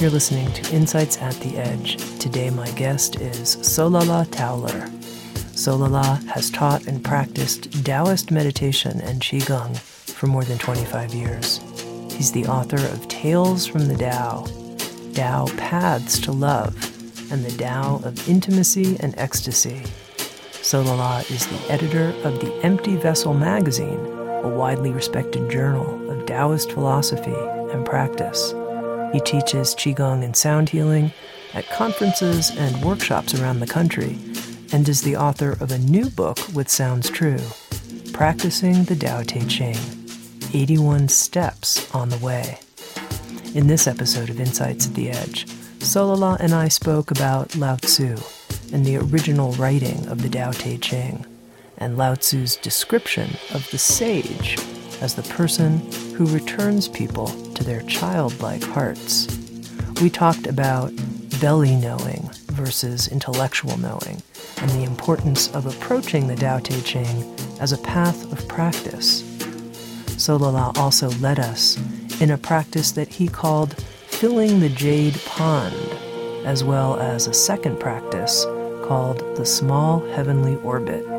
You're listening to Insights at the Edge. Today, my guest is Solala Towler. Solala has taught and practiced Taoist meditation and Qigong for more than 25 years. He's the author of Tales from the Tao, Tao Paths to Love, and the Tao of Intimacy and Ecstasy. Solala is the editor of the Empty Vessel magazine, a widely respected journal of Taoist philosophy and practice. He teaches Qigong and sound healing at conferences and workshops around the country and is the author of a new book with Sounds True Practicing the Tao Te Ching 81 Steps on the Way. In this episode of Insights at the Edge, Solala and I spoke about Lao Tzu and the original writing of the Tao Te Ching, and Lao Tzu's description of the sage as the person who returns people to their childlike hearts. We talked about belly knowing versus intellectual knowing, and the importance of approaching the Tao Te Ching as a path of practice. Solala also led us in a practice that he called filling the jade pond, as well as a second practice called the small heavenly orbit.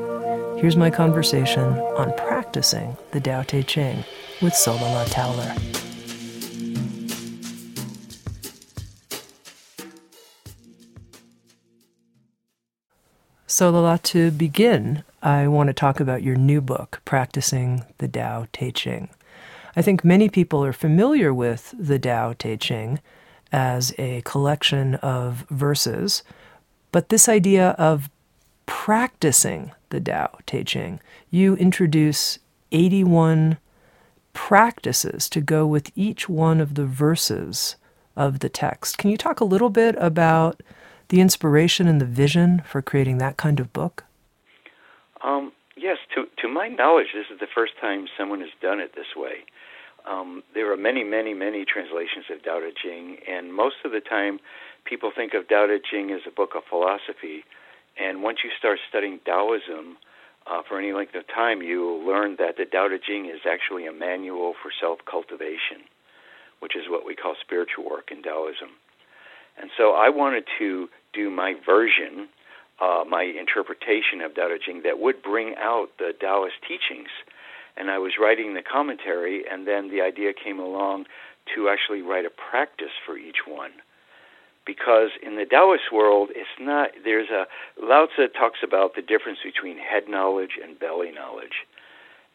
Here's my conversation on practicing the Tao Te Ching with Solala Towler. Solala, to begin, I want to talk about your new book, Practicing the Tao Te Ching. I think many people are familiar with the Tao Te Ching as a collection of verses, but this idea of practicing the Tao Te Ching, you introduce 81 practices to go with each one of the verses of the text. Can you talk a little bit about the inspiration and the vision for creating that kind of book? Um, yes, to, to my knowledge, this is the first time someone has done it this way. Um, there are many, many, many translations of Tao Te Ching, and most of the time people think of Tao Te Ching as a book of philosophy. And once you start studying Taoism, uh, for any length of time, you will learn that the Tao Te Ching is actually a manual for self cultivation, which is what we call spiritual work in Taoism. And so I wanted to do my version, uh, my interpretation of Tao Te Ching that would bring out the Taoist teachings. And I was writing the commentary, and then the idea came along to actually write a practice for each one because in the Taoist world, it's not. There's a Lao Tzu talks about the difference between head knowledge and belly knowledge,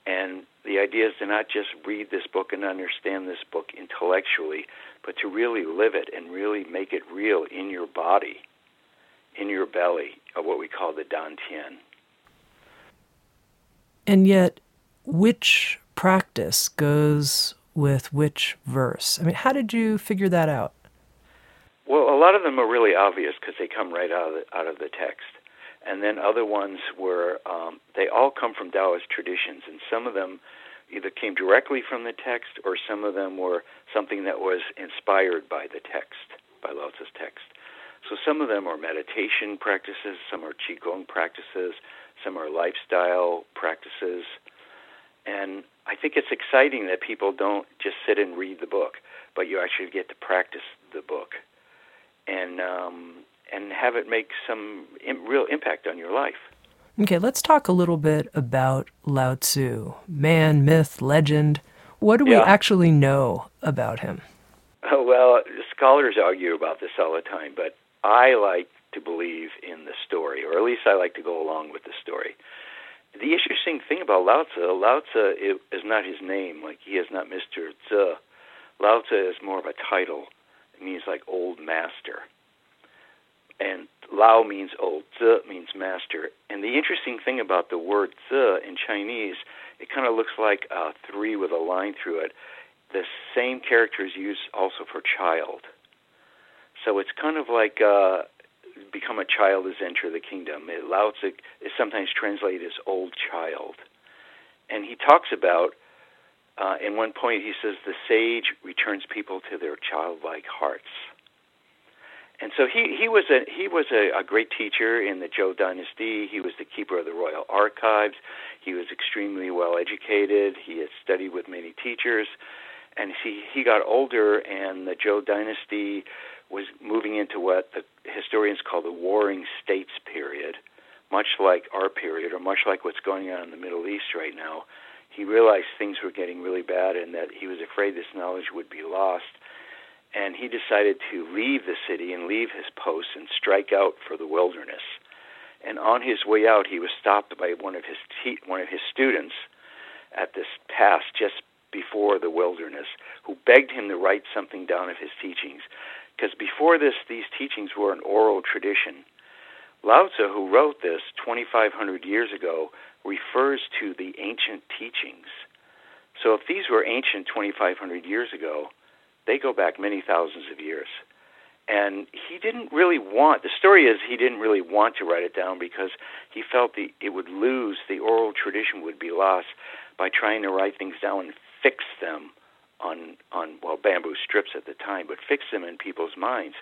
and the idea is to not just read this book and understand this book intellectually, but to really live it and really make it real in your body, in your belly, of what we call the Dantian. And yet, which practice goes with which verse? I mean, how did you figure that out? Well, a lot of them are really obvious because they come right out of the, out of the text, and then other ones were um, they all come from Taoist traditions, and some of them either came directly from the text or some of them were something that was inspired by the text, by Lao Tzu's text. So some of them are meditation practices, some are qigong practices, some are lifestyle practices, and I think it's exciting that people don't just sit and read the book, but you actually get to practice the book and um, and have it make some Im- real impact on your life. Okay, let's talk a little bit about Lao Tzu, man, myth, legend. What do we actually know about him? Oh, well, scholars argue about this all the time, but I like to believe in the story, or at least I like to go along with the story. The interesting thing about Lao Tzu, Lao Tzu is not his name. Like he is not Mr. Tzu. Lao Tzu is more of a title. It means like old master. and Lao means old, Zi means master. And the interesting thing about the word Zi in Chinese, it kind of looks like a three with a line through it. The same character is used also for child. So it's kind of like uh, become a child as enter the kingdom. Lao Tzu is sometimes translated as old child. And he talks about, uh, in one point, he says, the sage returns people to their childlike hearts. And so he, he was a he was a, a great teacher in the Zhou dynasty. He was the keeper of the royal archives. He was extremely well educated. He had studied with many teachers, and he he got older, and the Zhou dynasty was moving into what the historians call the Warring States period, much like our period, or much like what's going on in the Middle East right now. He realized things were getting really bad, and that he was afraid this knowledge would be lost and he decided to leave the city and leave his post and strike out for the wilderness. And on his way out, he was stopped by one of his te- one of his students at this pass just before the wilderness, who begged him to write something down of his teachings, because before this, these teachings were an oral tradition. Lao Tzu, who wrote this 2,500 years ago, refers to the ancient teachings. So if these were ancient 2,500 years ago, they go back many thousands of years. And he didn't really want, the story is he didn't really want to write it down because he felt the, it would lose, the oral tradition would be lost by trying to write things down and fix them on, on well, bamboo strips at the time, but fix them in people's minds.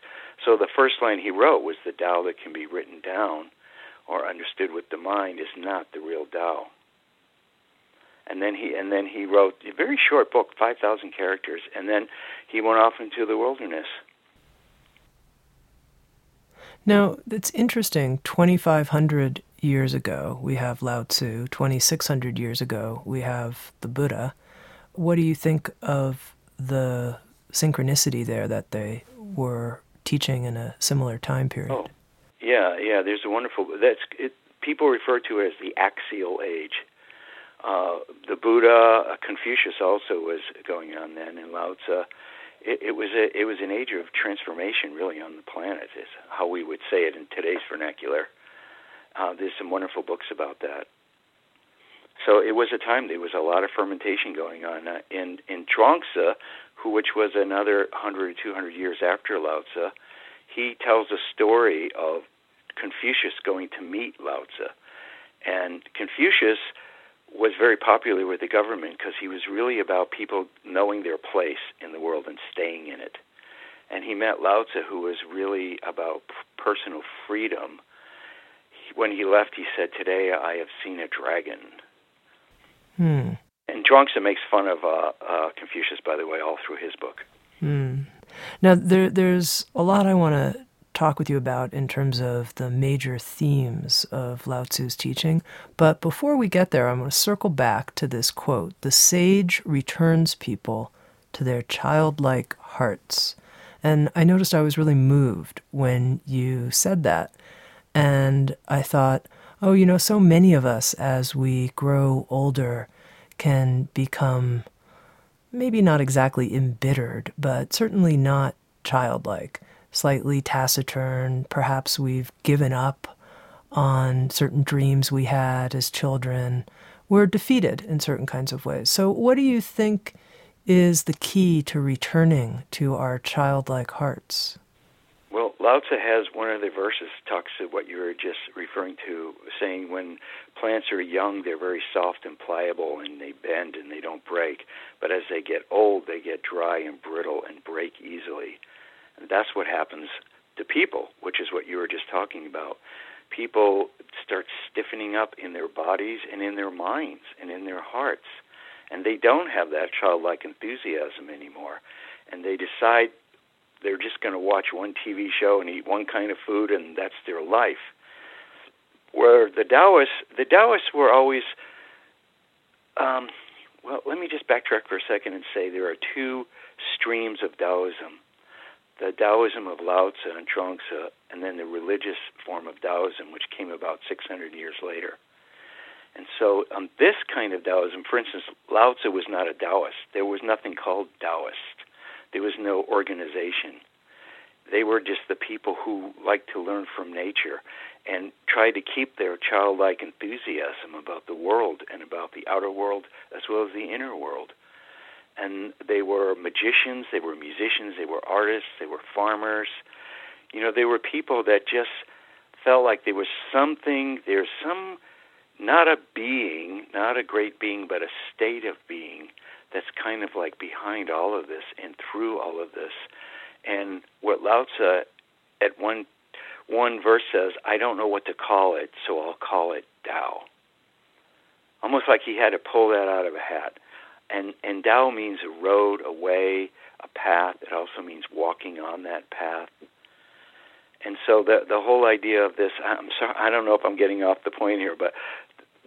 So the first line he wrote was the Tao that can be written down or understood with the mind is not the real Tao and then he and then he wrote a very short book, five thousand characters, and then he went off into the wilderness. Now it's interesting. Twenty five hundred years ago, we have Lao Tzu. Twenty six hundred years ago, we have the Buddha. What do you think of the synchronicity there that they were teaching in a similar time period? Oh, yeah, yeah. There's a wonderful. That's it, people refer to it as the axial age uh, the Buddha, uh, Confucius also was going on then, and Lao Tzu. It, it was a it was an age of transformation, really, on the planet. Is how we would say it in today's vernacular. Uh, there's some wonderful books about that. So it was a time there was a lot of fermentation going on uh, in in Chuang-Tzu, who which was another 100 or 200 years after Lao Tzu. He tells a story of Confucius going to meet Lao Tzu, and Confucius was very popular with the government because he was really about people knowing their place in the world and staying in it. And he met Lao Tzu, who was really about personal freedom. When he left, he said, "Today I have seen a dragon." Hmm. And Chuang-Tzu makes fun of uh, uh, Confucius, by the way, all through his book. Hmm. Now, there, there's a lot I want to talk with you about in terms of the major themes of Lao Tzu's teaching. But before we get there, I'm going to circle back to this quote The sage returns people to their childlike hearts. And I noticed I was really moved when you said that. And I thought, oh, you know, so many of us as we grow older can become maybe not exactly embittered, but certainly not childlike slightly taciturn. Perhaps we've given up on certain dreams we had as children. We're defeated in certain kinds of ways. So, what do you think is the key to returning to our childlike hearts? Well, Lao Tzu has one of the verses talks to what you were just referring to, saying when plants are young, they're very soft and pliable and they bend and they don't break. But as they get old, they get dry and brittle and break easily. That's what happens to people, which is what you were just talking about. People start stiffening up in their bodies and in their minds and in their hearts. And they don't have that childlike enthusiasm anymore. And they decide they're just going to watch one TV show and eat one kind of food, and that's their life. Where the Taoists, the Taoists were always, um, well, let me just backtrack for a second and say there are two streams of Taoism the Taoism of Lao Tzu and Chuang-Tzu, and then the religious form of Taoism, which came about 600 years later. And so, um, this kind of Taoism, for instance, Lao Tzu was not a Taoist. There was nothing called Taoist. There was no organization. they were just the people who liked to learn from nature and tried to keep their childlike enthusiasm about the world and about the outer world as well as the inner world. And they were magicians, they were musicians, they were artists, they were farmers. You know, they were people that just felt like there was something, there's some, not a being, not a great being, but a state of being that's kind of like behind all of this and through all of this. And what Lao Tzu at one one verse says, I don't know what to call it, so I'll call it Tao. Almost like he had to pull that out of a hat. And and Tao means a road, a way, a path. It also means walking on that path. And so the the whole idea of this, I'm sorry, I don't know if I'm getting off the point here, but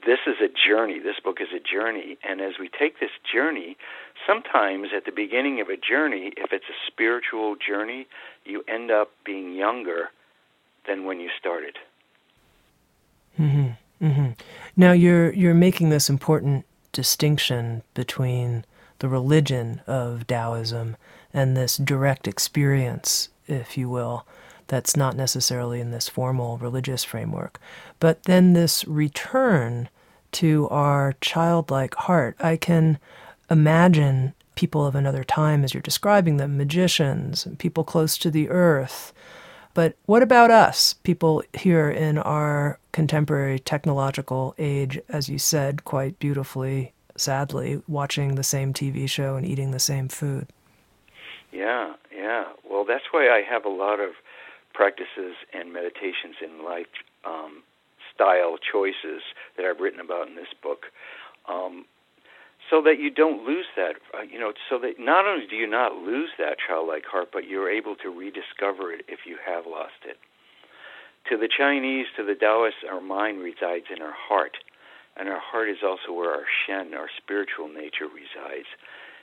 this is a journey. This book is a journey. And as we take this journey, sometimes at the beginning of a journey, if it's a spiritual journey, you end up being younger than when you started. Mm-hmm. Mm-hmm. Now you're you're making this important distinction between the religion of Taoism and this direct experience, if you will, that's not necessarily in this formal religious framework. But then this return to our childlike heart. I can imagine people of another time as you're describing them, magicians, people close to the earth. But what about us, people here in our contemporary technological age, as you said quite beautifully, sadly, watching the same TV show and eating the same food? Yeah, yeah. Well, that's why I have a lot of practices and meditations in life um, style choices that I've written about in this book, um, so that you don't lose that. Uh, you know, so that not only do you not lose that childlike heart, but you're able to rediscover it if you have lost it. To the Chinese, to the Taoists, our mind resides in our heart, and our heart is also where our Shen, our spiritual nature, resides.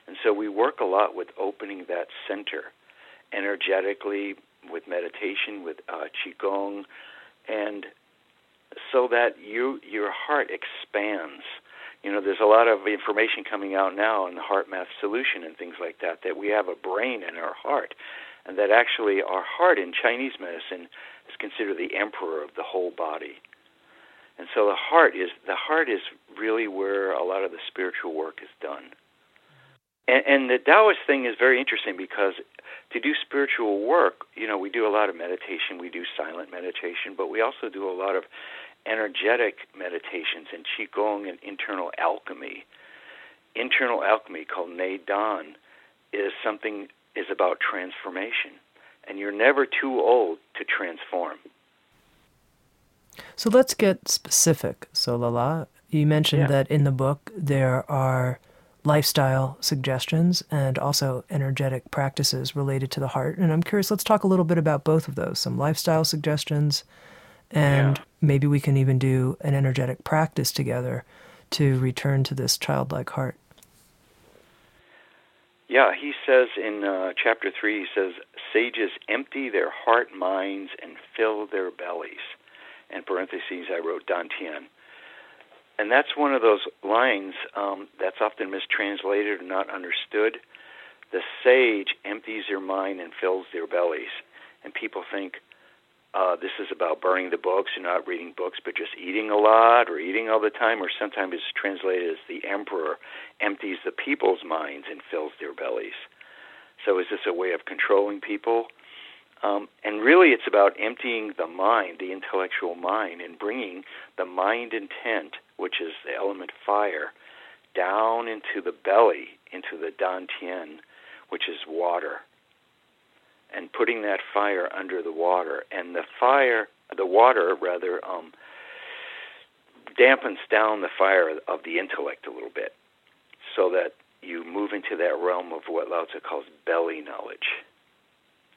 And so we work a lot with opening that center energetically, with meditation, with uh, qigong, and so that you your heart expands. You know, there's a lot of information coming out now in the HeartMath solution and things like that that we have a brain in our heart, and that actually our heart in Chinese medicine is considered the emperor of the whole body. And so the heart is the heart is really where a lot of the spiritual work is done. And, and the Taoist thing is very interesting because to do spiritual work, you know, we do a lot of meditation, we do silent meditation, but we also do a lot of energetic meditations and qigong and internal alchemy. Internal alchemy called Nei Dan is something is about transformation, and you're never too old to transform. So let's get specific. Solala, you mentioned yeah. that in the book there are lifestyle suggestions and also energetic practices related to the heart. And I'm curious, let's talk a little bit about both of those some lifestyle suggestions, and yeah. maybe we can even do an energetic practice together to return to this childlike heart. Yeah, he says in uh, chapter 3, he says, Sages empty their heart minds and fill their bellies. In parentheses, I wrote Dantian. And that's one of those lines um, that's often mistranslated or not understood. The sage empties their mind and fills their bellies. And people think uh, this is about burning the books and not reading books, but just eating a lot or eating all the time, or sometimes it's translated as the emperor empties the people's minds and fills their bellies. So is this a way of controlling people? Um, and really, it's about emptying the mind, the intellectual mind, and bringing the mind intent, which is the element fire, down into the belly, into the dantian, which is water, and putting that fire under the water. And the fire, the water rather, um, dampens down the fire of the intellect a little bit, so that you move into that realm of what Lao Tzu calls belly knowledge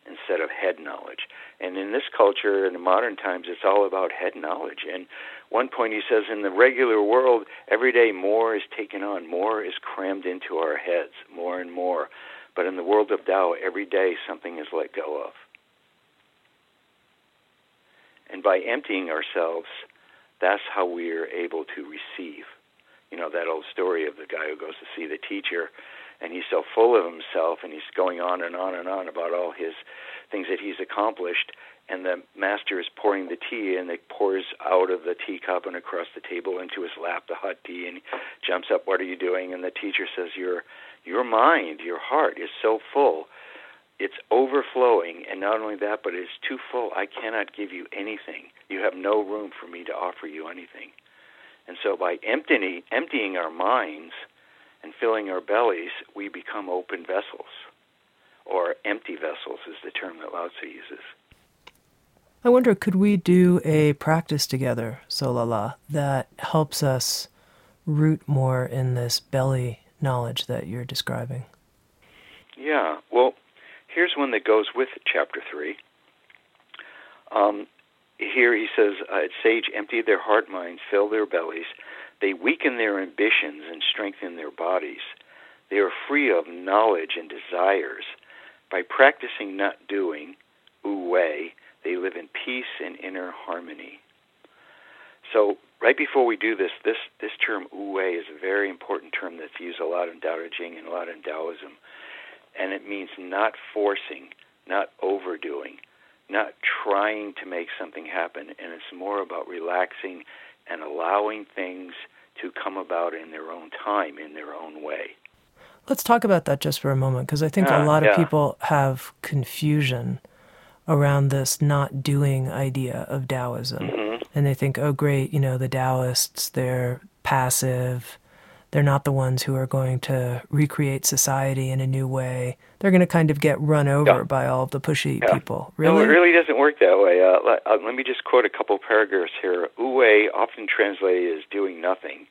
instead of head knowledge. And in this culture, in the modern times, it's all about head knowledge. And one point he says, in the regular world, every day more is taken on, more is crammed into our heads, more and more. But in the world of Tao, every day something is let go of. And by emptying ourselves, that's how we're able to receive. You know, that old story of the guy who goes to see the teacher and he's so full of himself, and he's going on and on and on about all his things that he's accomplished. And the master is pouring the tea, and it pours out of the teacup and across the table into his lap the hot tea, and he jumps up. What are you doing? And the teacher says, "Your your mind, your heart is so full." it's overflowing, and not only that, but it's too full. I cannot give you anything. You have no room for me to offer you anything. And so, by emptying, emptying our minds and filling our bellies, we become open vessels, or empty vessels is the term that Lao Tzu uses. I wonder, could we do a practice together, Solala, that helps us root more in this belly knowledge that you're describing? Yeah, well, here's one that goes with chapter 3. Um, here he says, uh, Sage empty their heart minds, fill their bellies. They weaken their ambitions and strengthen their bodies. They are free of knowledge and desires. By practicing not doing, wu wei, they live in peace and inner harmony. So, right before we do this, this, this term wu wei is a very important term that's used a lot in Tao Te Ching and a lot in Taoism. And it means not forcing, not overdoing, not trying to make something happen, and it's more about relaxing and allowing things to come about in their own time, in their own way. Let's talk about that just for a moment, because I think uh, a lot yeah. of people have confusion around this not doing idea of Taoism. Mm-hmm. And they think, oh, great, you know, the Taoists, they're passive, they're not the ones who are going to recreate society in a new way. They're going to kind of get run over yeah. by all of the pushy yeah. people. Really? No, it really doesn't work that way. Uh, let, uh, let, me just quote a couple paragraphs here. Wu-wei, often translated as doing nothing,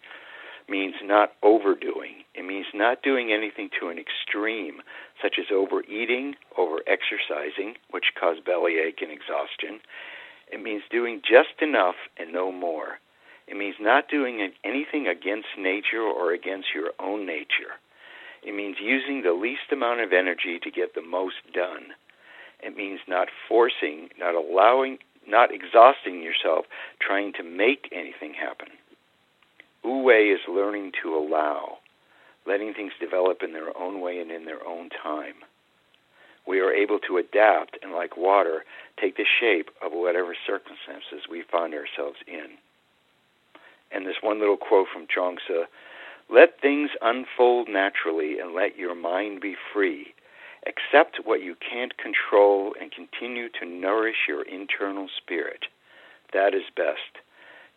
means not overdoing. It means not doing anything to an extreme, such as overeating, over-exercising, which cause bellyache and exhaustion. It means doing just enough and no more. It means not doing anything against nature or against your own nature. It means using the least amount of energy to get the most done. It means not forcing, not allowing, not exhausting yourself trying to make anything happen. Wu Wei is learning to allow, letting things develop in their own way and in their own time. We are able to adapt and, like water, take the shape of whatever circumstances we find ourselves in and this one little quote from Chuang-Tzu Let things unfold naturally and let your mind be free. Accept what you can't control and continue to nourish your internal spirit. That is best.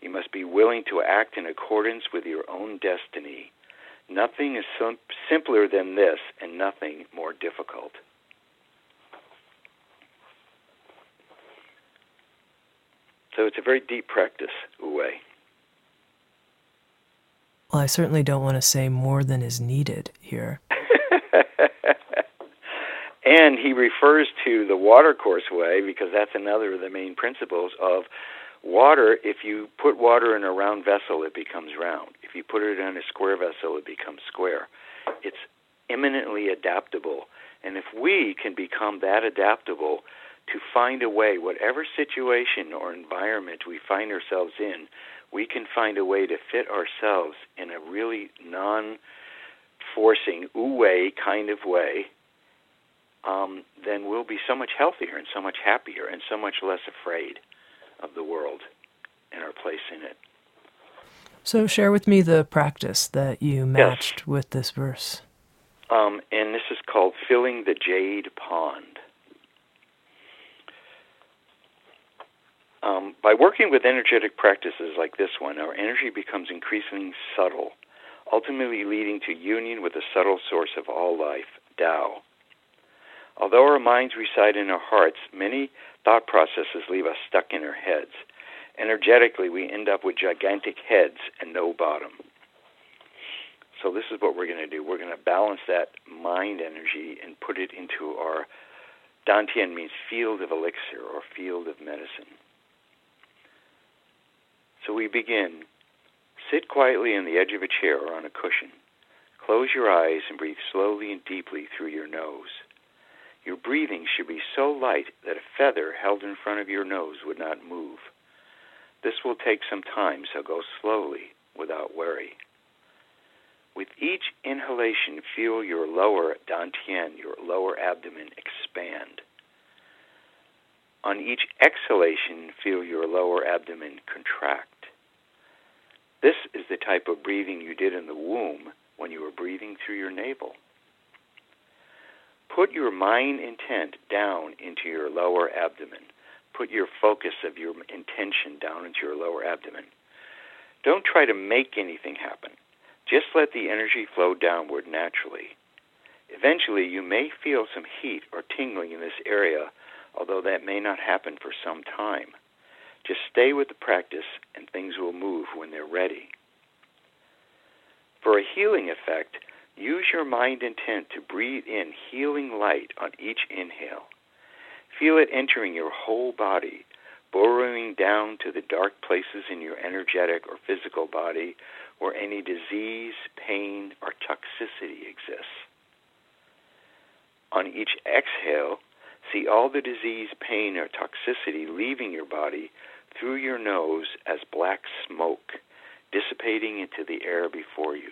You must be willing to act in accordance with your own destiny. Nothing is sim- simpler than this, and nothing more difficult. So it's a very deep practice, Wu Wei. Well, I certainly don't want to say more than is needed here. and he refers to the watercourse way because that's another of the main principles of water. If you put water in a round vessel, it becomes round. If you put it in a square vessel, it becomes square. It's eminently adaptable. And if we can become that adaptable to find a way, whatever situation or environment we find ourselves in, we can find a way to fit ourselves in a really non forcing, wu kind of way, um, then we'll be so much healthier and so much happier and so much less afraid of the world and our place in it. So, share with me the practice that you matched yes. with this verse. Um, and this is called Filling the Jade Pond. Um, by working with energetic practices like this one, our energy becomes increasingly subtle, ultimately leading to union with the subtle source of all life, Tao. Although our minds reside in our hearts, many thought processes leave us stuck in our heads. Energetically, we end up with gigantic heads and no bottom. So, this is what we're going to do. We're going to balance that mind energy and put it into our Dantian means field of elixir or field of medicine. So we begin. Sit quietly on the edge of a chair or on a cushion. Close your eyes and breathe slowly and deeply through your nose. Your breathing should be so light that a feather held in front of your nose would not move. This will take some time, so go slowly without worry. With each inhalation, feel your lower dantian, your lower abdomen expand. On each exhalation, feel your lower abdomen contract. This is the type of breathing you did in the womb when you were breathing through your navel. Put your mind intent down into your lower abdomen. Put your focus of your intention down into your lower abdomen. Don't try to make anything happen. Just let the energy flow downward naturally. Eventually, you may feel some heat or tingling in this area, although that may not happen for some time. Just stay with the practice and things will move when they're ready. For a healing effect, use your mind intent to breathe in healing light on each inhale. Feel it entering your whole body, burrowing down to the dark places in your energetic or physical body where any disease, pain, or toxicity exists. On each exhale, see all the disease, pain, or toxicity leaving your body through your nose as black smoke, dissipating into the air before you.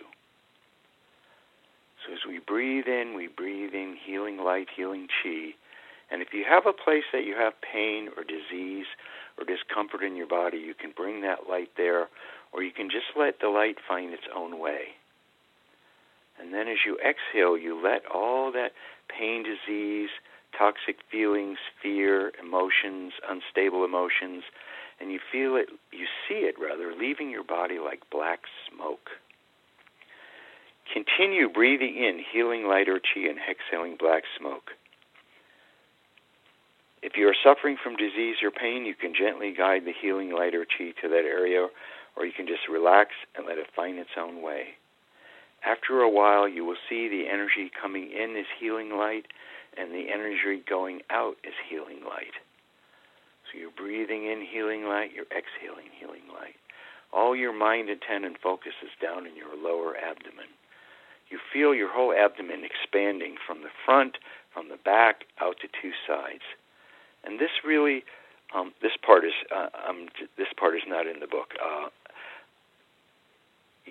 So as we breathe in, we breathe in healing light, healing chi. And if you have a place that you have pain or disease or discomfort in your body, you can bring that light there, or you can just let the light find its own way. And then as you exhale, you let all that pain, disease, toxic feelings, fear, emotions, unstable emotions, and you feel it, you see it rather, leaving your body like black smoke. Continue breathing in healing light or chi and exhaling black smoke. If you are suffering from disease or pain, you can gently guide the healing light or chi to that area, or you can just relax and let it find its own way. After a while, you will see the energy coming in as healing light, and the energy going out as healing light. So you're breathing in healing light, you're exhaling healing light. All your mind, intent, and focus is down in your lower abdomen. You feel your whole abdomen expanding from the front, from the back, out to two sides. And this really, um, this part is, uh, um, this part is not in the book. Uh,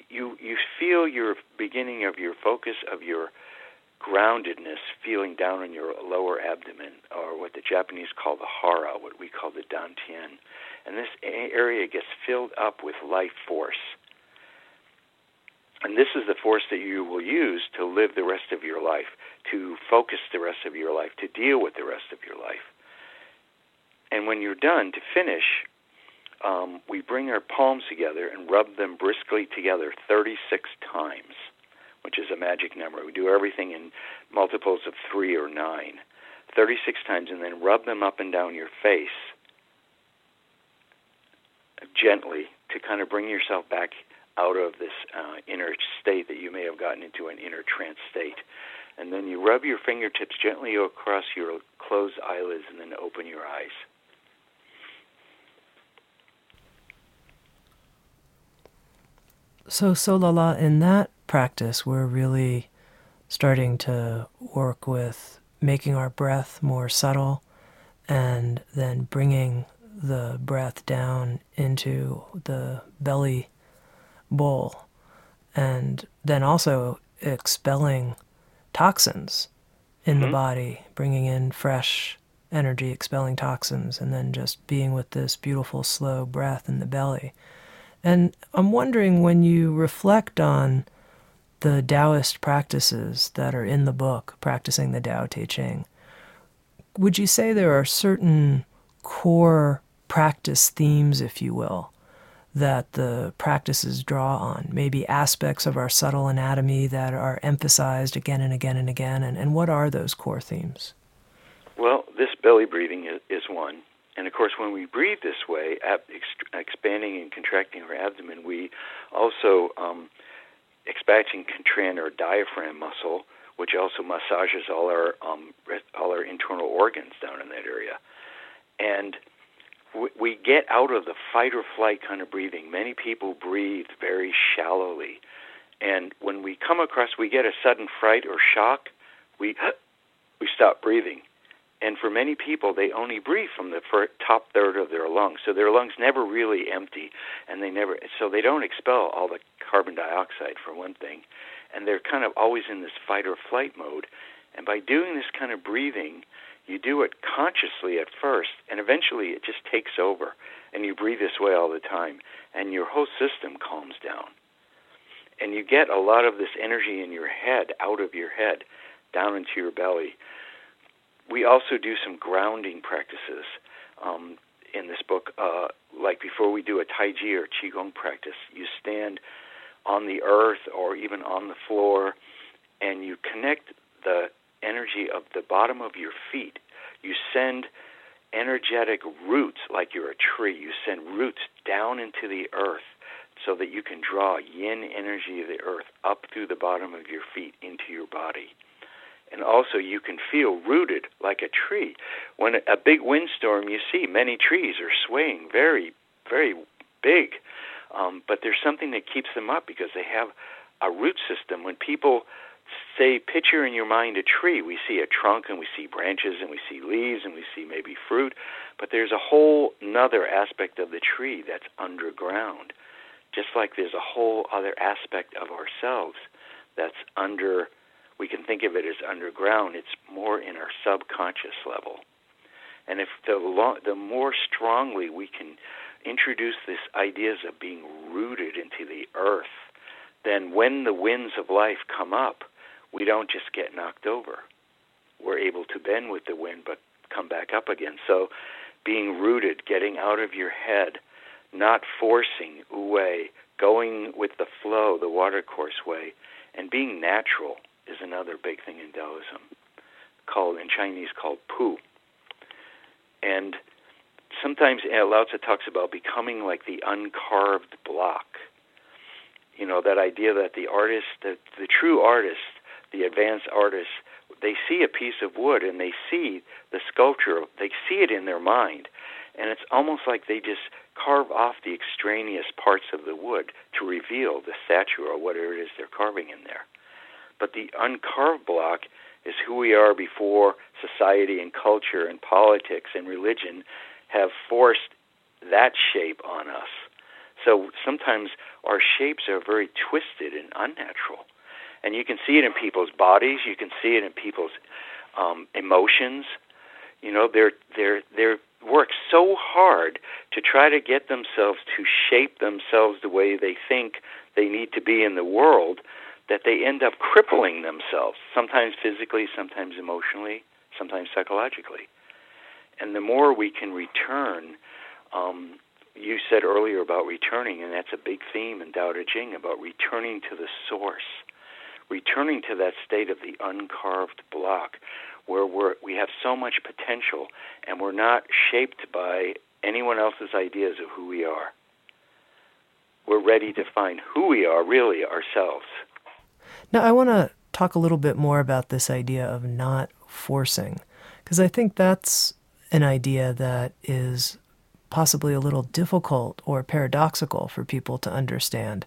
you you feel your beginning of your focus of your groundedness feeling down in your lower abdomen, or what the Japanese call the hara, what we call the dantian. And this area gets filled up with life force. And this is the force that you will use to live the rest of your life, to focus the rest of your life, to deal with the rest of your life. And when you're done, to finish, um, we bring our palms together and rub them briskly together 36 times which is a magic number. We do everything in multiples of three or nine, 36 times, and then rub them up and down your face gently to kind of bring yourself back out of this uh, inner state that you may have gotten into an inner trance state. And then you rub your fingertips gently across your closed eyelids and then open your eyes. So, so, Solala, in that practice, we're really starting to work with making our breath more subtle and then bringing the breath down into the belly bowl and then also expelling toxins in mm-hmm. the body, bringing in fresh energy, expelling toxins, and then just being with this beautiful, slow breath in the belly. And I'm wondering when you reflect on the Taoist practices that are in the book, Practicing the Tao Te Ching, would you say there are certain core practice themes, if you will, that the practices draw on? Maybe aspects of our subtle anatomy that are emphasized again and again and again? And, and what are those core themes? Well, this belly breathing is, is one. And of course, when we breathe this way, expanding and contracting our abdomen, we also um, expand and contract our diaphragm muscle, which also massages all our um, all our internal organs down in that area. And we, we get out of the fight or flight kind of breathing. Many people breathe very shallowly, and when we come across, we get a sudden fright or shock, we we stop breathing and for many people, they only breathe from the top third of their lungs, so their lungs never really empty, and they never so they don't expel all the carbon dioxide for one thing, and they're kind of always in this fight or flight mode. And by doing this kind of breathing, you do it consciously at first, and eventually it just takes over, and you breathe this way all the time, and your whole system calms down. And you get a lot of this energy in your head out of your head down into your belly. We also do some grounding practices um, in this book. Uh, like before we do a Tai Chi or Qigong practice, you stand on the earth or even on the floor, and you connect the energy of the bottom of your feet. You send energetic roots like you're a tree. You send roots down into the earth so that you can draw yin energy of the earth up through the bottom of your feet into your body. And also, you can feel rooted like a tree. When a big windstorm, you see many trees are swaying very, very big um, but there's something that keeps them up because they have a root system. When people say, picture in your mind a tree, we see a trunk and we see branches and we see leaves and we see maybe fruit, but there's a whole another aspect of the tree that's underground. Just like there's a whole other aspect of ourselves that's under, we can think of it as underground. It's more in our subconscious level. And if the, lo- the more strongly we can introduce these ideas of being rooted into the earth, then when the winds of life come up, we don't just get knocked over. We're able to bend with the wind but come back up again. So being rooted, getting out of your head, not forcing away, going with the flow, the watercourse way, and being natural is another big thing in Taoism, called in Chinese called pu. And sometimes Lao Tzu talks about becoming like the uncarved block. You know, that idea that the artist, the, the true artist, the advanced artist, they see a piece of wood and they see the sculpture, they see it in their mind. And it's almost like they just carve off the extraneous parts of the wood to reveal the statue or whatever it is they're carving in there. But the uncarved block is who we are before society and culture and politics and religion have forced that shape on us. So sometimes our shapes are very twisted and unnatural. And you can see it in people's bodies, you can see it in people's um, emotions. You know, they're they're they're work so hard to try to get themselves to shape themselves the way they think they need to be in the world that they end up crippling themselves, sometimes physically, sometimes emotionally, sometimes psychologically. And the more we can return, um, you said earlier about returning, and that's a big theme in Tao Te Ching about returning to the source, returning to that state of the uncarved block where we're, we have so much potential and we're not shaped by anyone else's ideas of who we are. We're ready to find who we are really ourselves. Now, I want to talk a little bit more about this idea of not forcing, because I think that's an idea that is possibly a little difficult or paradoxical for people to understand.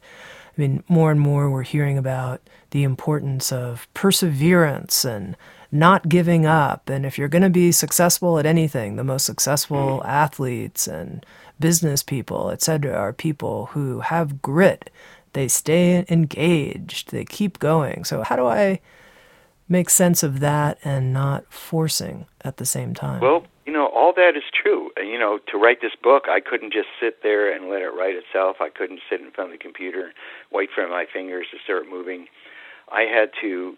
I mean, more and more we're hearing about the importance of perseverance and not giving up. And if you're going to be successful at anything, the most successful mm. athletes and business people, etc., are people who have grit. They stay engaged, they keep going. So, how do I make sense of that and not forcing at the same time? Well, you know, all that is true. Uh, you know, to write this book, I couldn't just sit there and let it write itself. I couldn't sit in front of the computer and wait for my fingers to start moving. I had to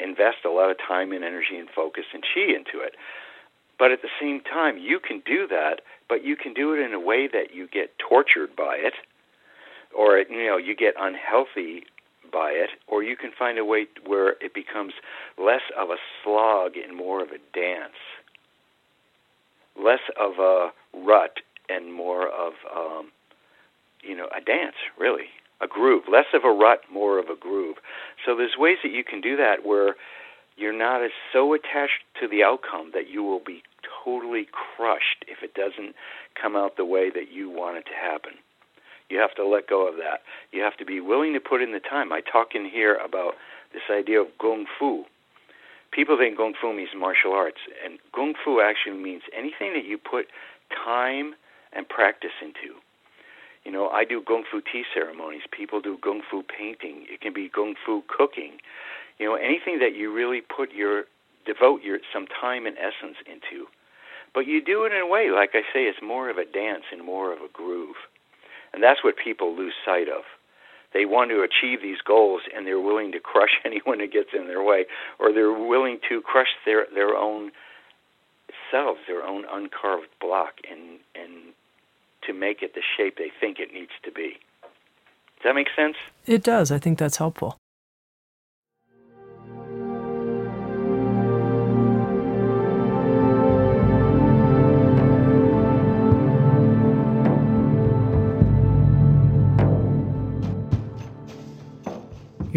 invest a lot of time and energy and focus and chi into it. But at the same time, you can do that, but you can do it in a way that you get tortured by it, or you know, you get unhealthy by it, or you can find a way where it becomes less of a slog and more of a dance less of a rut and more of um, you know a dance, really a groove. Less of a rut, more of a groove. So there's ways that you can do that where you're not as so attached to the outcome that you will be totally crushed if it doesn't come out the way that you want it to happen. You have to let go of that. You have to be willing to put in the time. I talk in here about this idea of gong fu, people think Kung Fu means martial arts, and Kung Fu actually means anything that you put time and practice into. You know, I do Kung Fu tea ceremonies. People do Kung Fu painting. It can be Kung Fu cooking. You know, anything that you really put your devote your some time and essence into. But you do it in a way, like I say, it's more of a dance and more of a groove. And that's what people lose sight of. They want to achieve these goals and they're willing to crush anyone that gets in their way, or they're willing to crush their, their own selves, their own uncarved block, and, and to make it the shape they think it needs to be. Does that make sense? It does. I think that's helpful.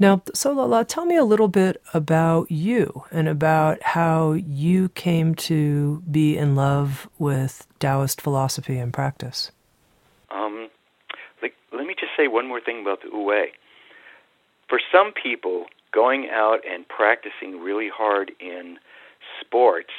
Now, Solala, tell me a little bit about you and about how you came to be in love with Taoist philosophy and practice. Um, like, let me just say one more thing about the Wu Wei. For some people, going out and practicing really hard in sports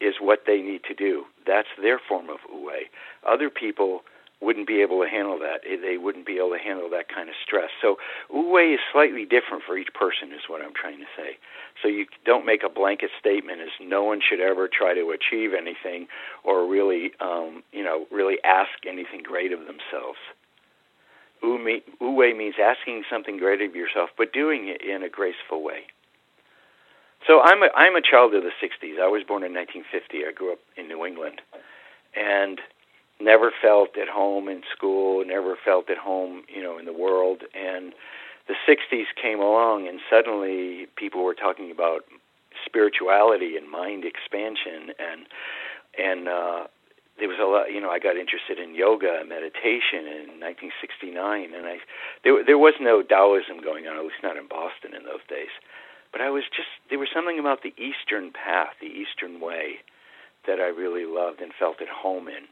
is what they need to do. That's their form of Wu Wei. Other people wouldn't be able to handle that. They wouldn't be able to handle that kind of stress. So Wu Wei is slightly different for each person, is what I'm trying to say. So you don't make a blanket statement as no one should ever try to achieve anything or really, um, you know, really ask anything great of themselves. Wu Wei me, means asking something great of yourself, but doing it in a graceful way. So I'm a, I'm a child of the 60s. I was born in 1950. I grew up in New England. And never felt at home in school, never felt at home, you know, in the world. And the 60s came along, and suddenly people were talking about spirituality and mind expansion, and and uh, there was a lot. You know, I got interested in yoga and meditation in 1969, and I there there was no Taoism going on, at least not in Boston in those days. But I was just there was something about the Eastern path, the Eastern way, that I really loved and felt at home in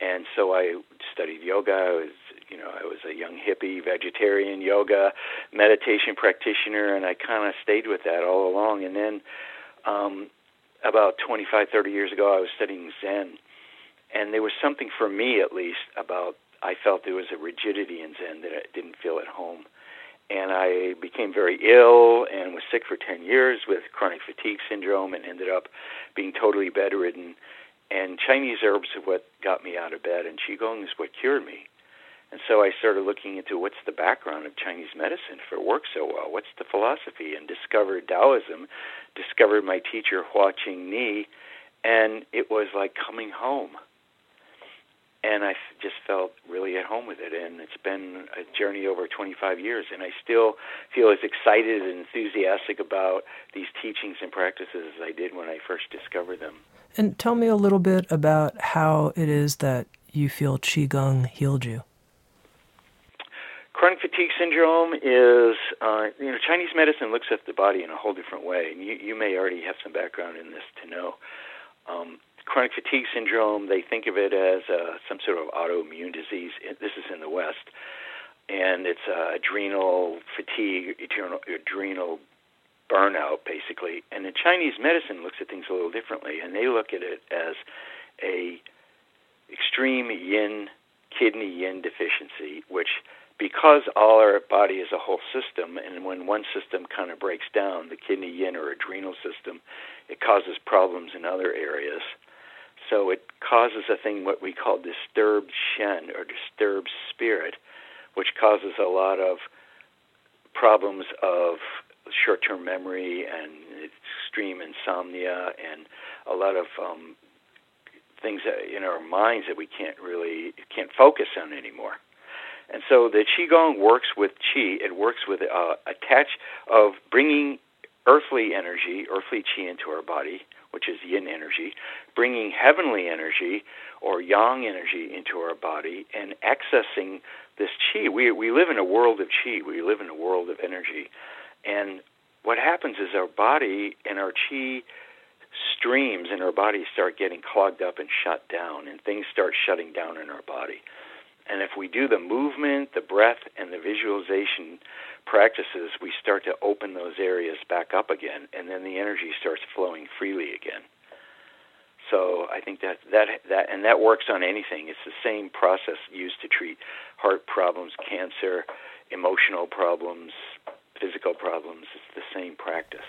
and so I studied yoga. I was, you know, I was a young hippie, vegetarian yoga, meditation practitioner, and I kind of stayed with that all along. And then, um, about 25, 30 years ago, I was studying Zen, and there was something for me, at least, about I felt there was a rigidity in Zen that I didn't feel at home. And I became very ill and was sick for 10 years with chronic fatigue syndrome and ended up being totally bedridden and Chinese herbs are what got me out of bed, and Qigong is what cured me. And so I started looking into what's the background of Chinese medicine if it works so well. What's the philosophy? And discovered Taoism, discovered my teacher Hua Qing Ni, and it was like coming home. And I just felt really at home with it. And it's been a journey over 25 years. And I still feel as excited and enthusiastic about these teachings and practices as I did when I first discovered them. And tell me a little bit about how it is that you feel Qigong healed you. Chronic fatigue syndrome is, uh, you know, Chinese medicine looks at the body in a whole different way, and you, you may already have some background in this to know. Um, chronic fatigue syndrome, they think of it as uh, some sort of autoimmune disease. This is in the West, and it's uh, adrenal fatigue, adrenal, adrenal burnout, basically. And the Chinese medicine looks at things a little differently, and they look at it as a extreme yin kidney yin deficiency, which because all our body is a whole system, and when one system kind of breaks down, the kidney yin or adrenal system, it causes problems in other areas. So it causes a thing what we call disturbed shen or disturbed spirit, which causes a lot of problems of short-term memory and extreme insomnia and a lot of um, things in our minds that we can't really can't focus on anymore. And so the qigong works with qi. It works with uh, attach of bringing earthly energy, earthly qi into our body, which is yin energy, bringing heavenly energy or yang energy into our body and accessing this qi. We we live in a world of qi. We live in a world of energy, and what happens is our body and our chi streams in our body start getting clogged up and shut down, and things start shutting down in our body. And if we do the movement, the breath, and the visualization practices, we start to open those areas back up again, and then the energy starts flowing freely again. So I think that that that and that works on anything. It's the same process used to treat heart problems, cancer, emotional problems, physical problems. It's the same practice.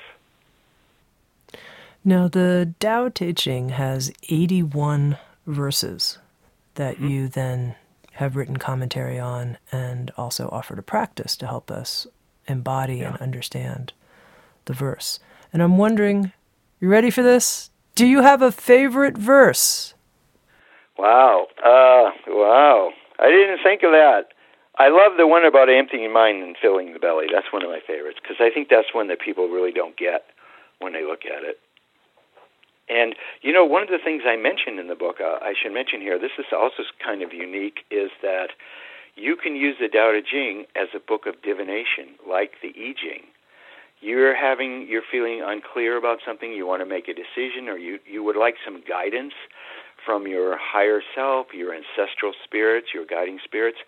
Now, the Tao Te Ching has 81 verses that mm-hmm. you then have written commentary on and also offered a practice to help us embody yeah. and understand the verse. And I'm wondering, you ready for this? Do you have a favorite verse? Wow. Uh, wow. I didn't think of that. I love the one about emptying mind and filling the belly. That's one of my favorites because I think that's one that people really don't get when they look at it. And you know, one of the things I mentioned in the book, uh, I should mention here, this is also kind of unique, is that you can use the Tao Te Ching as a book of divination, like the I Ching. You're having, you're feeling unclear about something, you want to make a decision, or you you would like some guidance from your higher self, your ancestral spirits, your guiding spirits.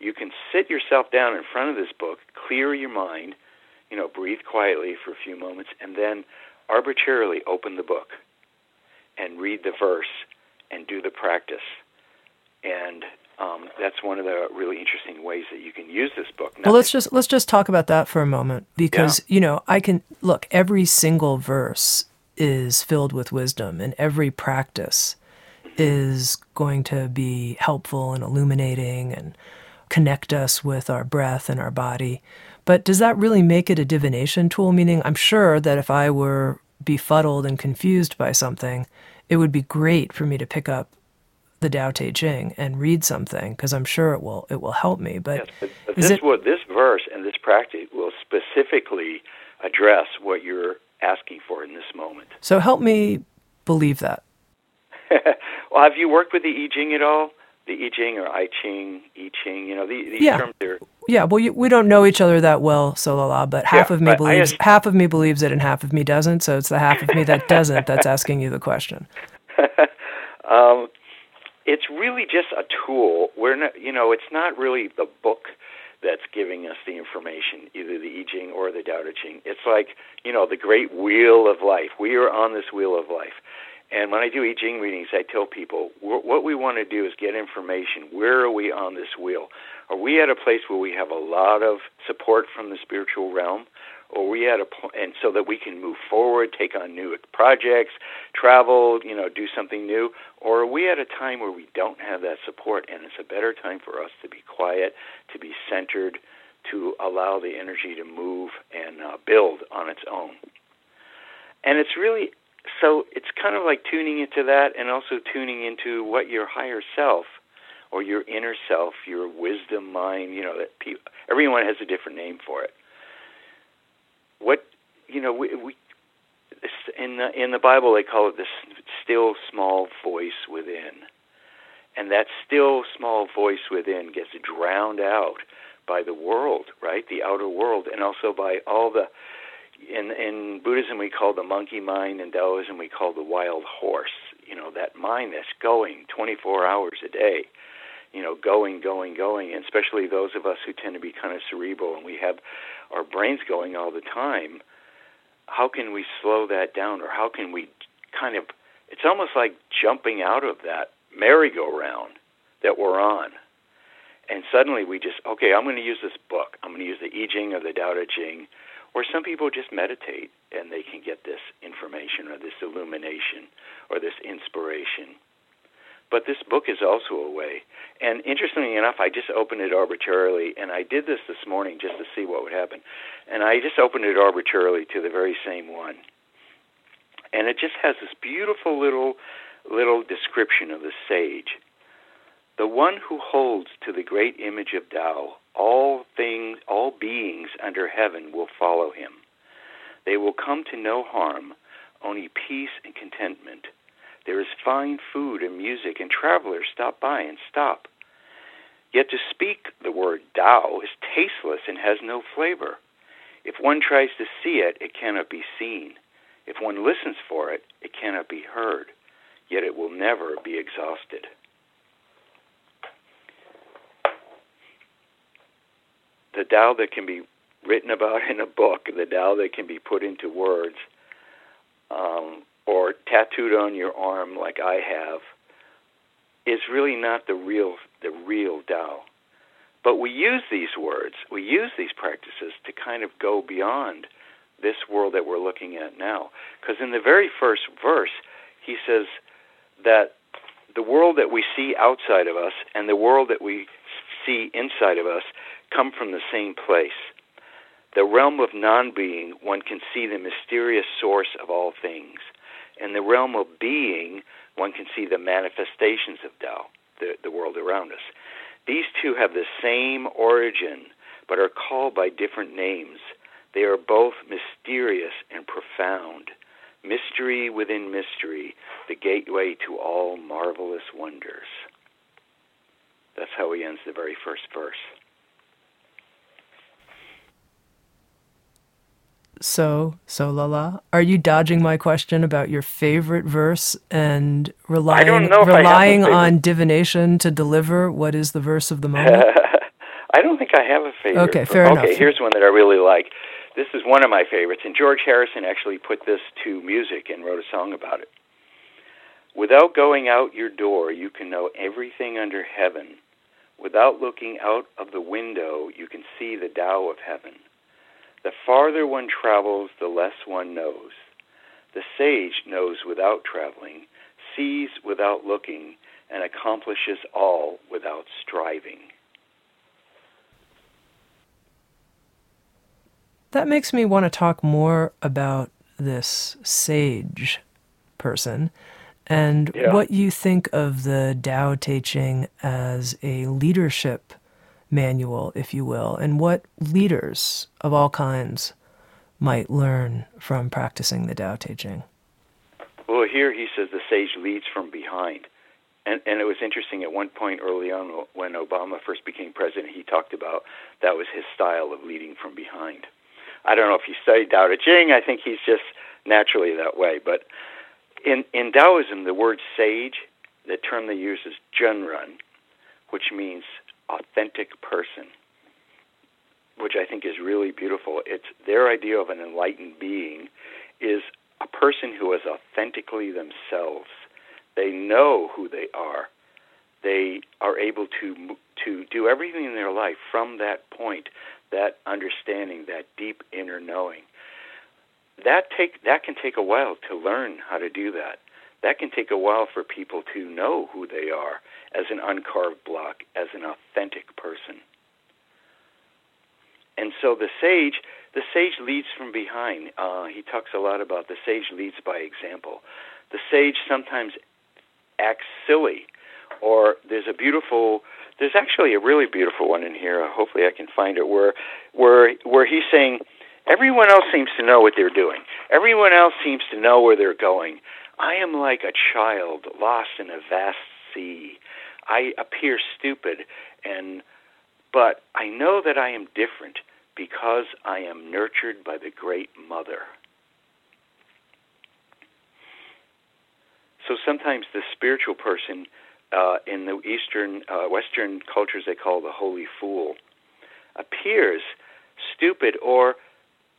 You can sit yourself down in front of this book, clear your mind, you know, breathe quietly for a few moments, and then arbitrarily open the book and read the verse and do the practice. And um, that's one of the really interesting ways that you can use this book. Now, well, let's just let's just talk about that for a moment because yeah. you know I can look every single verse is filled with wisdom, and every practice mm-hmm. is going to be helpful and illuminating and connect us with our breath and our body. But does that really make it a divination tool? Meaning, I'm sure that if I were befuddled and confused by something, it would be great for me to pick up the Tao Te Ching and read something because I'm sure it will it will help me. But, yes, but, but this it, this verse and this practice will specifically address what you're asking for in this moment. So help me believe that. well, have you worked with the I Ching at all? The I Ching or I Ching, I Ching, you know, these yeah. terms are yeah, well, you, we don't know each other that well, Solala, but half yeah, of me believes just, half of me believes it and half of me doesn't. So it's the half of me that doesn't that's asking you the question. um, it's really just a tool. We're not, you know, it's not really the book that's giving us the information, either the I Ching or the Tao Te Ching. It's like, you know, the great wheel of life. We are on this wheel of life. And when I do I Ching readings, I tell people what we want to do is get information. Where are we on this wheel? Are we at a place where we have a lot of support from the spiritual realm? Or we at a point, and so that we can move forward, take on new projects, travel, you know, do something new? Or are we at a time where we don't have that support, and it's a better time for us to be quiet, to be centered, to allow the energy to move and uh, build on its own? And it's really so it's kind of like tuning into that and also tuning into what your higher self or your inner self, your wisdom mind, you know, that pe- everyone has a different name for it. What, you know, we, we in the in the Bible they call it the still small voice within. And that still small voice within gets drowned out by the world, right? The outer world and also by all the in in Buddhism we call the monkey mind, in Taoism we call the wild horse. You know that mind that's going 24 hours a day. You know, going, going, going, and especially those of us who tend to be kind of cerebral and we have our brains going all the time. How can we slow that down, or how can we kind of? It's almost like jumping out of that merry-go-round that we're on and suddenly we just okay i'm going to use this book i'm going to use the i ching or the tao te ching or some people just meditate and they can get this information or this illumination or this inspiration. But this book is also a way. And interestingly enough, I just opened it arbitrarily, and I did this this morning just to see what would happen. And I just opened it arbitrarily to the very same one. And it just has this beautiful little little description of the sage. The one who holds to the great image of Tao all things, all beings under heaven will follow him. They will come to no harm, only peace and contentment. There is fine food and music, and travelers stop by and stop. Yet to speak the word Tao is tasteless and has no flavor. If one tries to see it, it cannot be seen. If one listens for it, it cannot be heard. Yet it will never be exhausted. The Tao that can be written about in a book, the Tao that can be put into words, um, or tattooed on your arm like I have, is really not the real the real Tao. But we use these words, we use these practices to kind of go beyond this world that we're looking at now. Because in the very first verse, he says that the world that we see outside of us and the world that we see inside of us come from the same place. The realm of non being, one can see the mysterious source of all things. In the realm of being, one can see the manifestations of Tao, the, the world around us. These two have the same origin, but are called by different names. They are both mysterious and profound. Mystery within mystery, the gateway to all marvelous wonders. That's how he ends the very first verse. So, Solala, are you dodging my question about your favorite verse and relying relying on divination to deliver what is the verse of the moment? I don't think I have a favorite. Okay, fair okay, enough. Okay, here's one that I really like. This is one of my favorites, and George Harrison actually put this to music and wrote a song about it. Without going out your door, you can know everything under heaven. Without looking out of the window, you can see the Tao of heaven. The farther one travels, the less one knows. The sage knows without traveling, sees without looking, and accomplishes all without striving. That makes me want to talk more about this sage person and yeah. what you think of the Tao Te Ching as a leadership manual, if you will, and what leaders of all kinds might learn from practicing the Tao Te Ching. Well, here he says the sage leads from behind. And, and it was interesting at one point early on when Obama first became president, he talked about that was his style of leading from behind. I don't know if he studied Tao Te Ching. I think he's just naturally that way. But in in Taoism, the word sage, the term they use is Zhenren, which means authentic person, which I think is really beautiful. It's their idea of an enlightened being is a person who is authentically themselves. They know who they are. They are able to to do everything in their life from that point that understanding, that deep inner knowing. That take that can take a while to learn how to do that. That can take a while for people to know who they are as an uncarved block, as an authentic person. And so the sage, the sage leads from behind. Uh, he talks a lot about the sage leads by example. The sage sometimes acts silly, or there's a beautiful there's actually a really beautiful one in here. Hopefully, I can find it where where where he's saying everyone else seems to know what they're doing. Everyone else seems to know where they're going. I am like a child lost in a vast sea. I appear stupid and but I know that I am different because I am nurtured by the great mother. So sometimes the spiritual person uh, in the Eastern, uh, Western cultures they call the holy fool, appears stupid or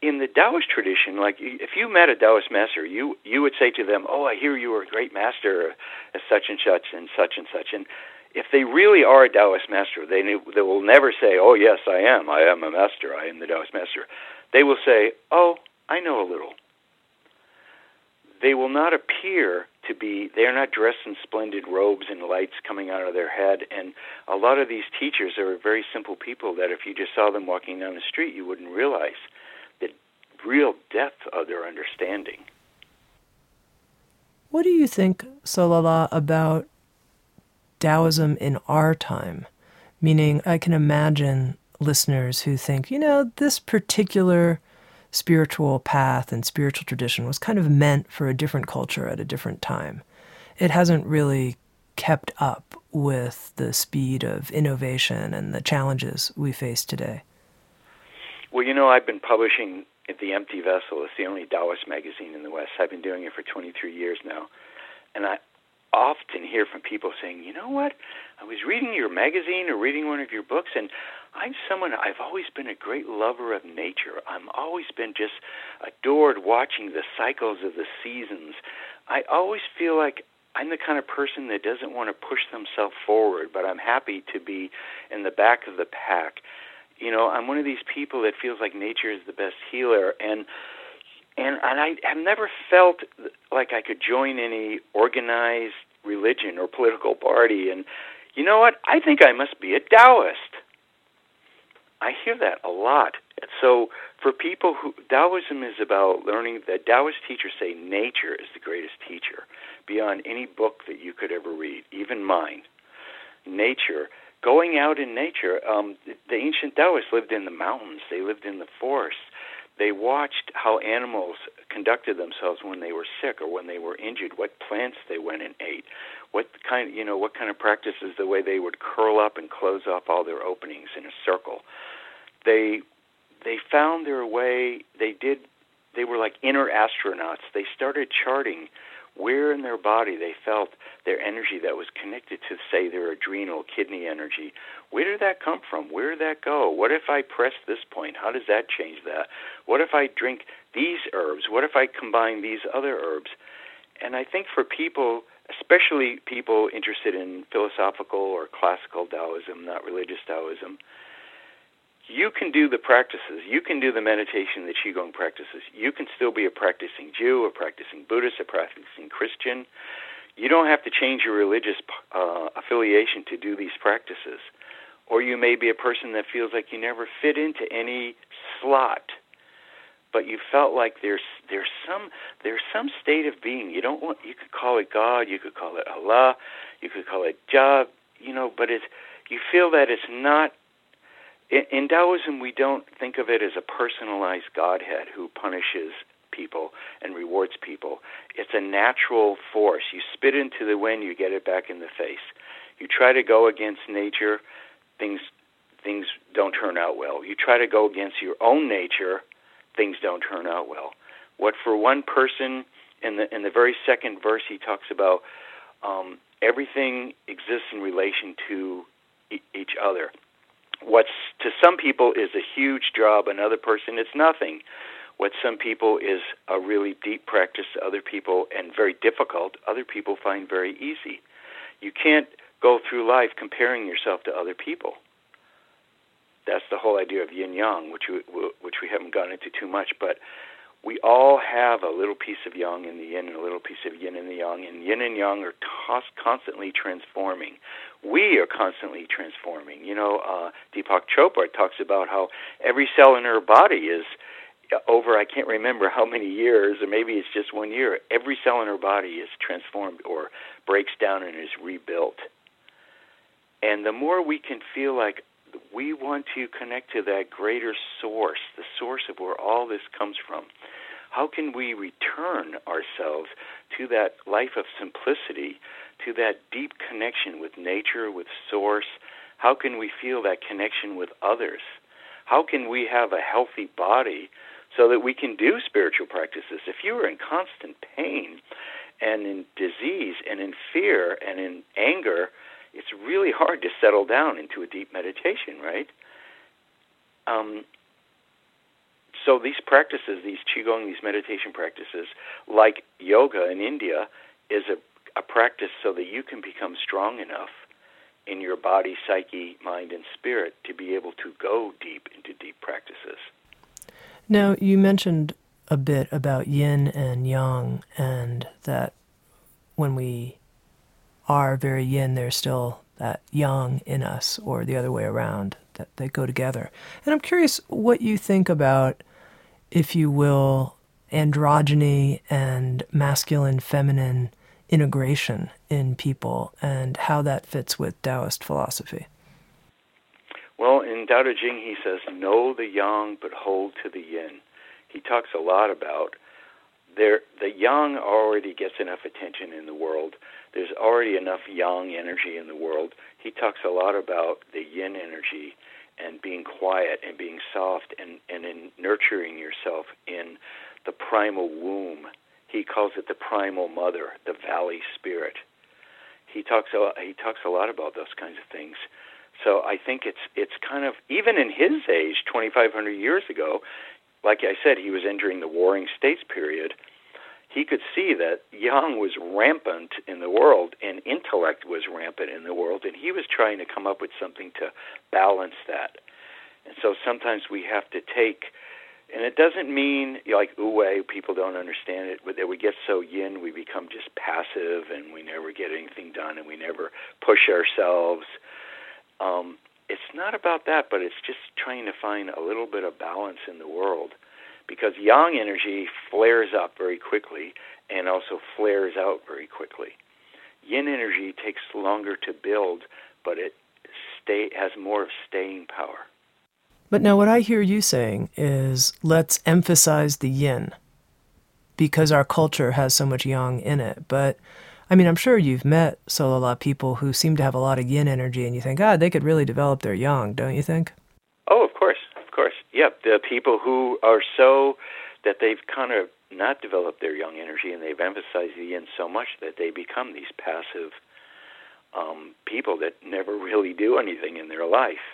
in the Taoist tradition, like if you met a Taoist master, you you would say to them, "Oh, I hear you are a great master, as such and such and such and such." And if they really are a Taoist master, they they will never say, "Oh, yes, I am. I am a master. I am the Taoist master." They will say, "Oh, I know a little." They will not appear to be they're not dressed in splendid robes and lights coming out of their head and a lot of these teachers are very simple people that if you just saw them walking down the street you wouldn't realize real depth of their understanding what do you think solala about taoism in our time meaning i can imagine listeners who think you know this particular spiritual path and spiritual tradition was kind of meant for a different culture at a different time. It hasn't really kept up with the speed of innovation and the challenges we face today. Well, you know, I've been publishing The Empty Vessel. It's the only Taoist magazine in the West. I've been doing it for 23 years now. And I often hear from people saying, you know what? I was reading your magazine or reading one of your books, and I'm someone, I've always been a great lover of nature. I've always been just adored watching the cycles of the seasons. I always feel like I'm the kind of person that doesn't want to push themselves forward, but I'm happy to be in the back of the pack. You know, I'm one of these people that feels like nature is the best healer, and and and I have never felt like I could join any organized religion or political party. And you know what? I think I must be a Taoist. I hear that a lot. So for people who Taoism is about learning that Taoist teachers say nature is the greatest teacher beyond any book that you could ever read, even mine. Nature, going out in nature. Um, the ancient Taoists lived in the mountains. They lived in the forests. They watched how animals conducted themselves when they were sick or when they were injured, what plants they went and ate, what kind, you know, what kind of practices, the way they would curl up and close off all their openings in a circle. They they found their way. They did. They were like inner astronauts. They started charting where in their body they felt their energy that was connected to, say, their adrenal kidney energy. Where did that come from? Where did that go? What if I press this point? How does that change that? What if I drink these herbs? What if I combine these other herbs? And I think for people, especially people interested in philosophical or classical Taoism, not religious Taoism, you can do the practices, you can do the meditation, the Qigong practices. You can still be a practicing Jew, a practicing Buddhist, a practicing Christian. You don't have to change your religious uh, affiliation to do these practices. Or you may be a person that feels like you never fit into any slot, but you felt like there's there's some there's some state of being. You don't want you could call it God, you could call it Allah, you could call it Jah, you know, but it's you feel that it's not in Taoism, we don't think of it as a personalized Godhead who punishes people and rewards people. It's a natural force. You spit into the wind, you get it back in the face. You try to go against nature, things things don't turn out well. You try to go against your own nature, things don't turn out well. What for one person in the in the very second verse he talks about um, everything exists in relation to e- each other what's to some people is a huge job, another person it's nothing. What some people is a really deep practice to other people and very difficult, other people find very easy. You can't go through life comparing yourself to other people. That's the whole idea of yin yang, which we, which we haven't gone into too much, but we all have a little piece of yang in the yin and a little piece of yin in the yang, and yin and yang are constantly transforming. We are constantly transforming. You know, uh, Deepak Chopra talks about how every cell in her body is over I can't remember how many years, or maybe it's just one year. Every cell in her body is transformed or breaks down and is rebuilt. And the more we can feel like we want to connect to that greater source, the source of where all this comes from. How can we return ourselves to that life of simplicity, to that deep connection with nature, with source? How can we feel that connection with others? How can we have a healthy body so that we can do spiritual practices? If you are in constant pain and in disease and in fear and in anger, it's really hard to settle down into a deep meditation, right? Um, so these practices, these qigong, these meditation practices, like yoga in India, is a, a practice so that you can become strong enough in your body, psyche, mind, and spirit to be able to go deep into deep practices. Now, you mentioned a bit about yin and yang, and that when we are very yin, there's still that yang in us, or the other way around, that they go together. And I'm curious what you think about, if you will, androgyny and masculine feminine integration in people and how that fits with Taoist philosophy. Well, in Tao Te Ching, he says, Know the yang, but hold to the yin. he talks a lot about there the yang already gets enough attention in the world. There's already enough yang energy in the world. He talks a lot about the yin energy and being quiet and being soft and, and in nurturing yourself in the primal womb. He calls it the primal mother, the valley spirit. He talks a, he talks a lot about those kinds of things. So I think it's it's kind of even in his age, 2,500 years ago, like I said, he was entering the Warring States period. He could see that yang was rampant in the world and intellect was rampant in the world, and he was trying to come up with something to balance that. And so sometimes we have to take, and it doesn't mean like Wu people don't understand it, but that we get so yin, we become just passive and we never get anything done and we never push ourselves. Um, it's not about that, but it's just trying to find a little bit of balance in the world because yang energy flares up very quickly and also flares out very quickly. Yin energy takes longer to build, but it stay has more of staying power. But now what I hear you saying is let's emphasize the yin because our culture has so much yang in it. But I mean, I'm sure you've met Solala people who seem to have a lot of yin energy, and you think, God, they could really develop their yang, don't you think? Oh, of course, of course. Yep, the people who are so that they've kind of not developed their yang energy, and they've emphasized the yin so much that they become these passive um, people that never really do anything in their life.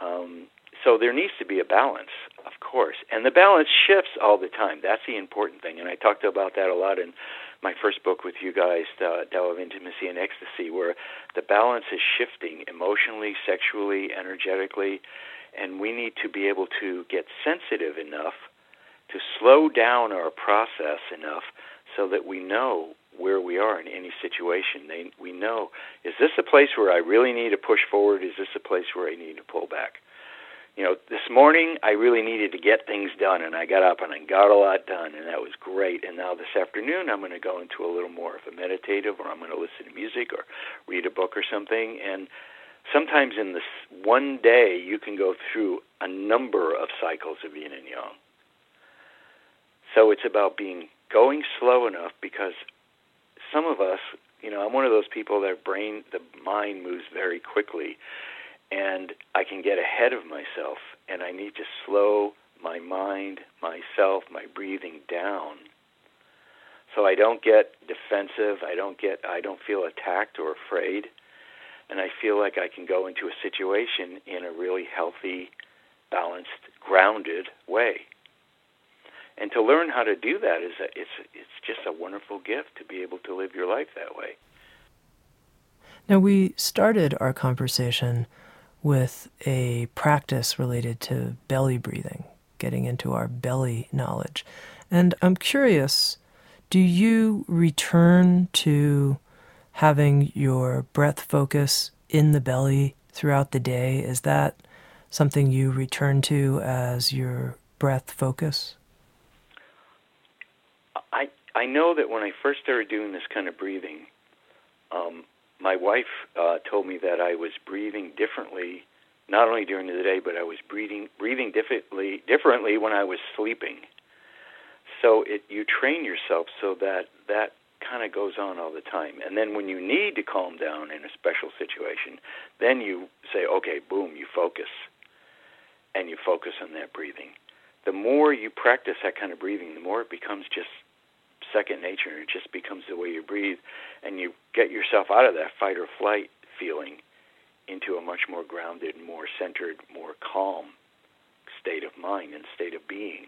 Um, so there needs to be a balance, of course, and the balance shifts all the time. That's the important thing, and I talked about that a lot in my first book with you guys, the Tao of Intimacy and Ecstasy, where the balance is shifting emotionally, sexually, energetically, and we need to be able to get sensitive enough to slow down our process enough so that we know where we are in any situation. They, we know, is this a place where I really need to push forward? Is this a place where I need to pull back? You know, this morning I really needed to get things done, and I got up and I got a lot done, and that was great. And now this afternoon I'm going to go into a little more of a meditative, or I'm going to listen to music, or read a book or something. And sometimes in this one day you can go through a number of cycles of yin and yang. So it's about being going slow enough because some of us, you know, I'm one of those people that brain, the mind moves very quickly and I can get ahead of myself, and I need to slow my mind, myself, my breathing down, so I don't get defensive. I don't get. I don't feel attacked or afraid, and I feel like I can go into a situation in a really healthy, balanced, grounded way. And to learn how to do that is a, it's it's just a wonderful gift to be able to live your life that way. Now we started our conversation with a practice related to belly breathing, getting into our belly knowledge. And I'm curious do you return to having your breath focus in the belly throughout the day? Is that something you return to as your breath focus? I I know that when I first started doing this kind of breathing, um, my wife uh, told me that I was breathing differently, not only during the day, but I was breathing breathing differently differently when I was sleeping. So it you train yourself so that that kind of goes on all the time. And then when you need to calm down in a special situation, then you say, okay, boom, you focus, and you focus on that breathing. The more you practice that kind of breathing, the more it becomes just second nature. And it just becomes the way you breathe, and you get yourself out of that fight or flight feeling into a much more grounded, more centered, more calm state of mind and state of being.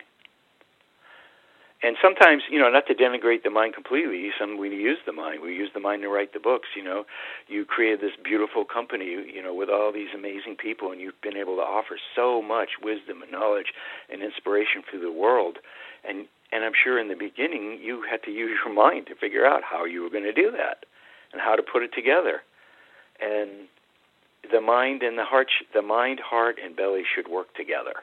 And sometimes, you know, not to denigrate the mind completely, some we use the mind. We use the mind to write the books. You know, you created this beautiful company, you know, with all these amazing people, and you've been able to offer so much wisdom and knowledge and inspiration to the world. And and I'm sure in the beginning you had to use your mind to figure out how you were going to do that and how to put it together. And the mind and the heart, the mind, heart, and belly should work together.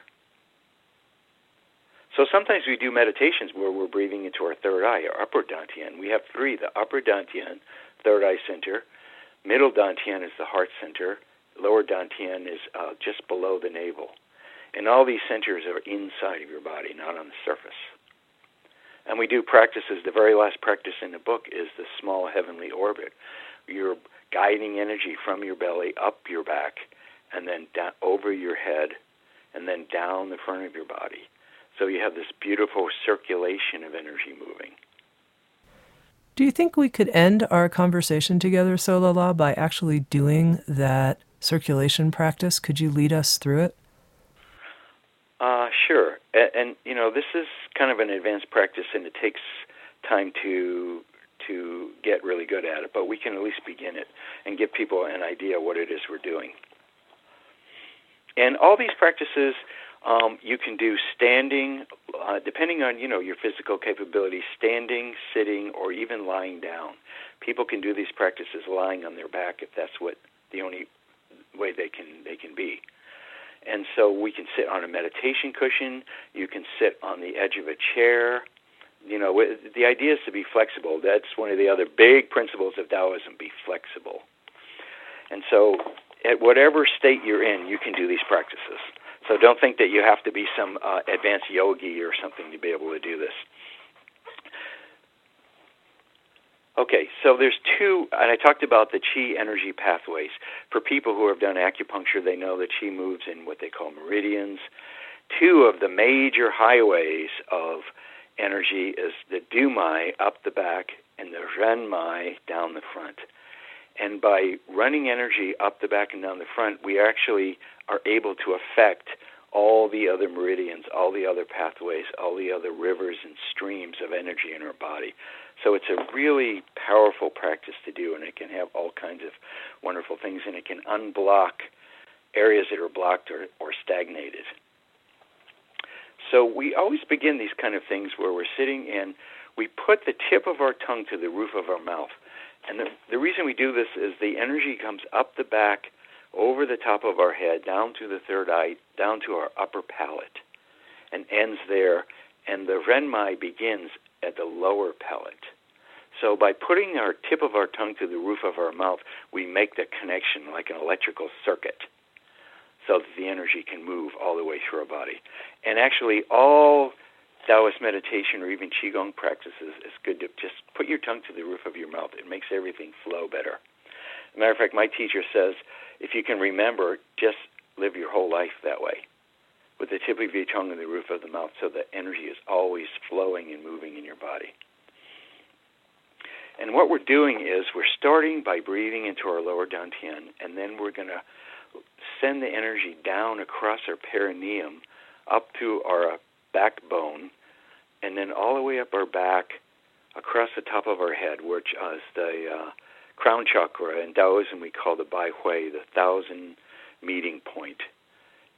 So sometimes we do meditations where we're breathing into our third eye, our upper dantian. We have three: the upper dantian, third eye center, middle dantian is the heart center, lower dantian is uh, just below the navel. And all these centers are inside of your body, not on the surface. And we do practices. The very last practice in the book is the small heavenly orbit. You're guiding energy from your belly up your back and then down, over your head and then down the front of your body. So you have this beautiful circulation of energy moving. Do you think we could end our conversation together, Solala, by actually doing that circulation practice? Could you lead us through it? Uh, sure. And, you know, this is kind of an advanced practice, and it takes time to to get really good at it. But we can at least begin it and give people an idea what it is we're doing. And all these practices um, you can do standing, uh, depending on you know your physical capability, standing, sitting, or even lying down. People can do these practices lying on their back if that's what the only way they can they can be. And so we can sit on a meditation cushion. You can sit on the edge of a chair. You know, the idea is to be flexible. That's one of the other big principles of Taoism: be flexible. And so, at whatever state you're in, you can do these practices. So don't think that you have to be some uh, advanced yogi or something to be able to do this. Okay, so there's two, and I talked about the chi energy pathways. For people who have done acupuncture, they know that chi moves in what they call meridians. Two of the major highways of energy is the dumai up the back and the renmai down the front. And by running energy up the back and down the front, we actually are able to affect all the other meridians, all the other pathways, all the other rivers and streams of energy in our body. So it's a really powerful practice to do, and it can have all kinds of wonderful things, and it can unblock areas that are blocked or, or stagnated. So we always begin these kind of things where we're sitting and we put the tip of our tongue to the roof of our mouth. And the, the reason we do this is the energy comes up the back, over the top of our head, down to the third eye, down to our upper palate, and ends there. And the renmai begins at the lower palate. So by putting our tip of our tongue to the roof of our mouth, we make the connection like an electrical circuit so that the energy can move all the way through our body. And actually, all Taoist meditation or even Qigong practices is good to just put your tongue to the roof of your mouth. It makes everything flow better. As a matter of fact, my teacher says if you can remember, just live your whole life that way with the tip of your tongue and the roof of the mouth so that energy is always flowing and moving in your body. And what we're doing is we're starting by breathing into our lower dantian, and then we're going to send the energy down across our perineum up to our backbone and then all the way up our back, across the top of our head, which is the uh, crown chakra. In Taoism, we call the Bai Hui, the thousand meeting point,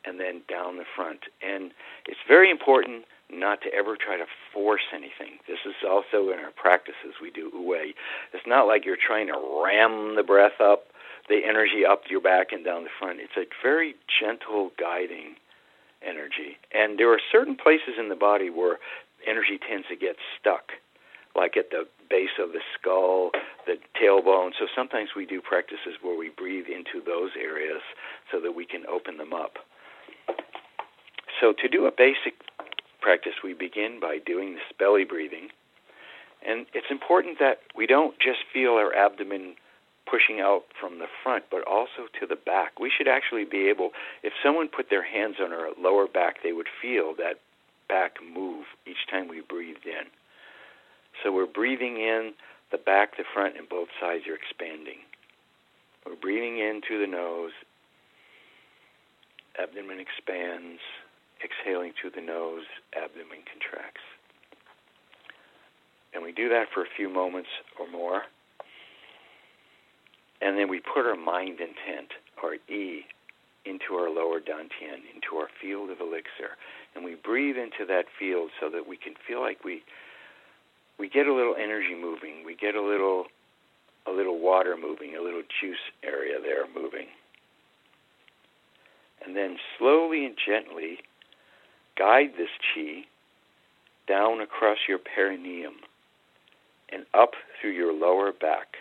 and then down the front. And it's very important not to ever try to force anything. This is also in our practices. We do Wu It's not like you're trying to ram the breath up, the energy up your back and down the front. It's a very gentle guiding energy. And there are certain places in the body where energy tends to get stuck, like at the base of the skull, the tailbone. So sometimes we do practices where we breathe into those areas so that we can open them up. So to do a basic practice, we begin by doing this belly breathing. And it's important that we don't just feel our abdomen pushing out from the front, but also to the back. We should actually be able, if someone put their hands on our lower back, they would feel that back move each time we breathed in. So we're breathing in, the back, the front, and both sides are expanding. We're breathing in through the nose, abdomen expands, exhaling through the nose, abdomen contracts. And we do that for a few moments or more. And then we put our mind intent, our E, into our lower dantian, into our field of elixir, and we breathe into that field so that we can feel like we we get a little energy moving, we get a little a little water moving, a little juice area there moving. And then slowly and gently guide this chi down across your perineum and up through your lower back,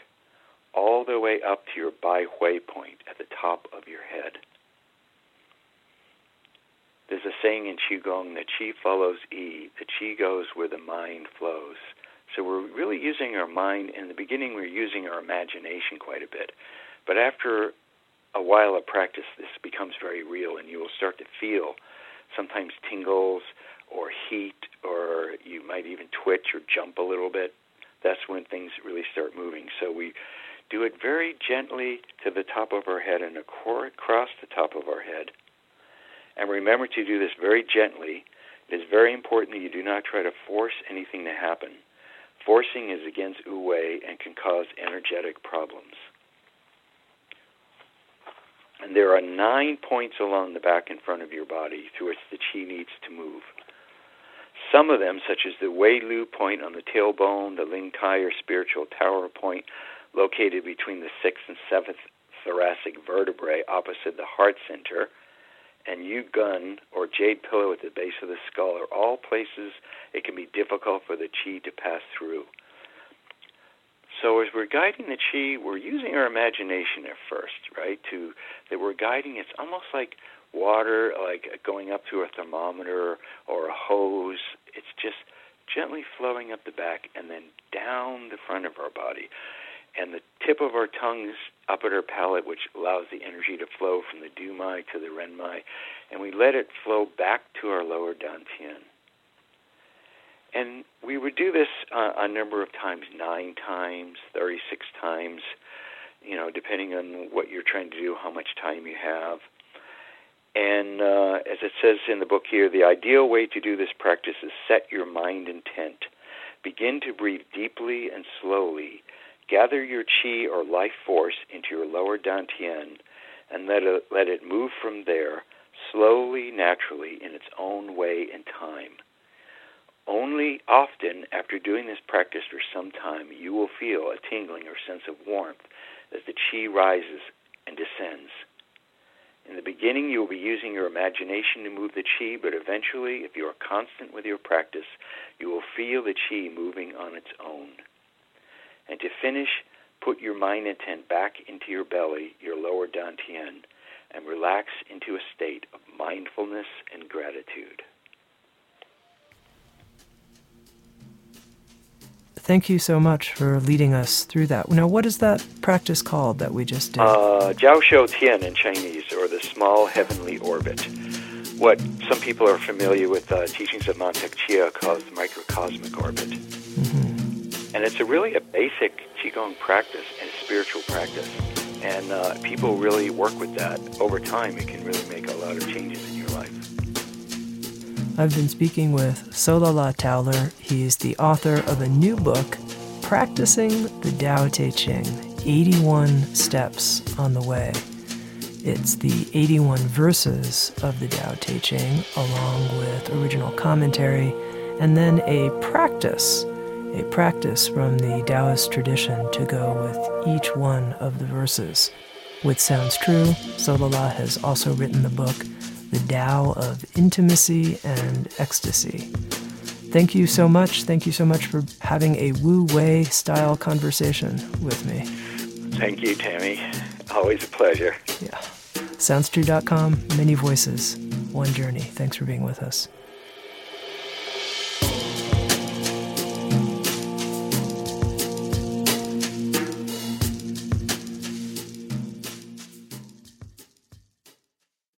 all the way up to your Bai Hui point at the top of your head. there's a saying in Qigong that Qi follows Yi. The Qi goes where the mind flows. So we're really using our mind. In the beginning, we're using our imagination quite a bit. But after a while of practice, this becomes very real, and you will start to feel sometimes tingles or heat, or you might even twitch or jump a little bit. That's when things really start moving. So we do it very gently to the top of our head and across the top of our head. And remember to do this very gently. It is very important that you do not try to force anything to happen. Forcing is against Wu Wei and can cause energetic problems. And there are nine points along the back and front of your body through which the chi needs to move. Some of them, such as the Wei Lu point on the tailbone, the Ling Tai or spiritual tower point, located between the sixth and seventh thoracic vertebrae opposite the heart center, and Yu Gun or jade pillow at the base of the skull are all places it can be difficult for the chi to pass through. So as we're guiding the chi, we're using our imagination at first, right? To that we're guiding. It's almost like water, like going up to a thermometer or a hose. It's just gently flowing up the back and then down the front of our body. And the tip of our tongues up at our palate, which allows the energy to flow from the Du Mai to the Ren Mai, and we let it flow back to our lower Dantian. And we would do this uh, a number of times, nine times, 36 times, you know, depending on what you're trying to do, how much time you have. And uh, as it says in the book here, the ideal way to do this practice is set your mind intent. Begin to breathe deeply and slowly. Gather your chi or life force into your lower dantian and let it, let it move from there slowly, naturally, in its own way and time. Only often after doing this practice for some time, you will feel a tingling or sense of warmth as the chi rises and descends. In the beginning, you will be using your imagination to move the chi, but eventually, if you are constant with your practice, you will feel the chi moving on its own. And to finish, put your mind intent back into your belly, your lower dantian, and relax into a state of mindfulness and gratitude. Thank you so much for leading us through that. Now, what is that practice called that we just did? Uh, Xiao Zhou Tian in Chinese, or the small heavenly orbit. What some people are familiar with uh, teachings of Mantak Chia calls the microcosmic orbit. Mm-hmm. And it's a really a basic Qigong practice and spiritual practice. And uh, people really work with that. Over time, it can really make a lot of changes in your life. I've been speaking with Solala Towler. He's the author of a new book, Practicing the Tao Te Ching 81 Steps on the Way. It's the 81 verses of the Tao Te Ching, along with original commentary, and then a practice, a practice from the Taoist tradition to go with each one of the verses. Which sounds true, Solala has also written the book the Tao of intimacy and ecstasy. Thank you so much. Thank you so much for having a Wu Wei style conversation with me. Thank you, Tami. Always a pleasure. Yeah. SoundsTrue.com, many voices, one journey. Thanks for being with us.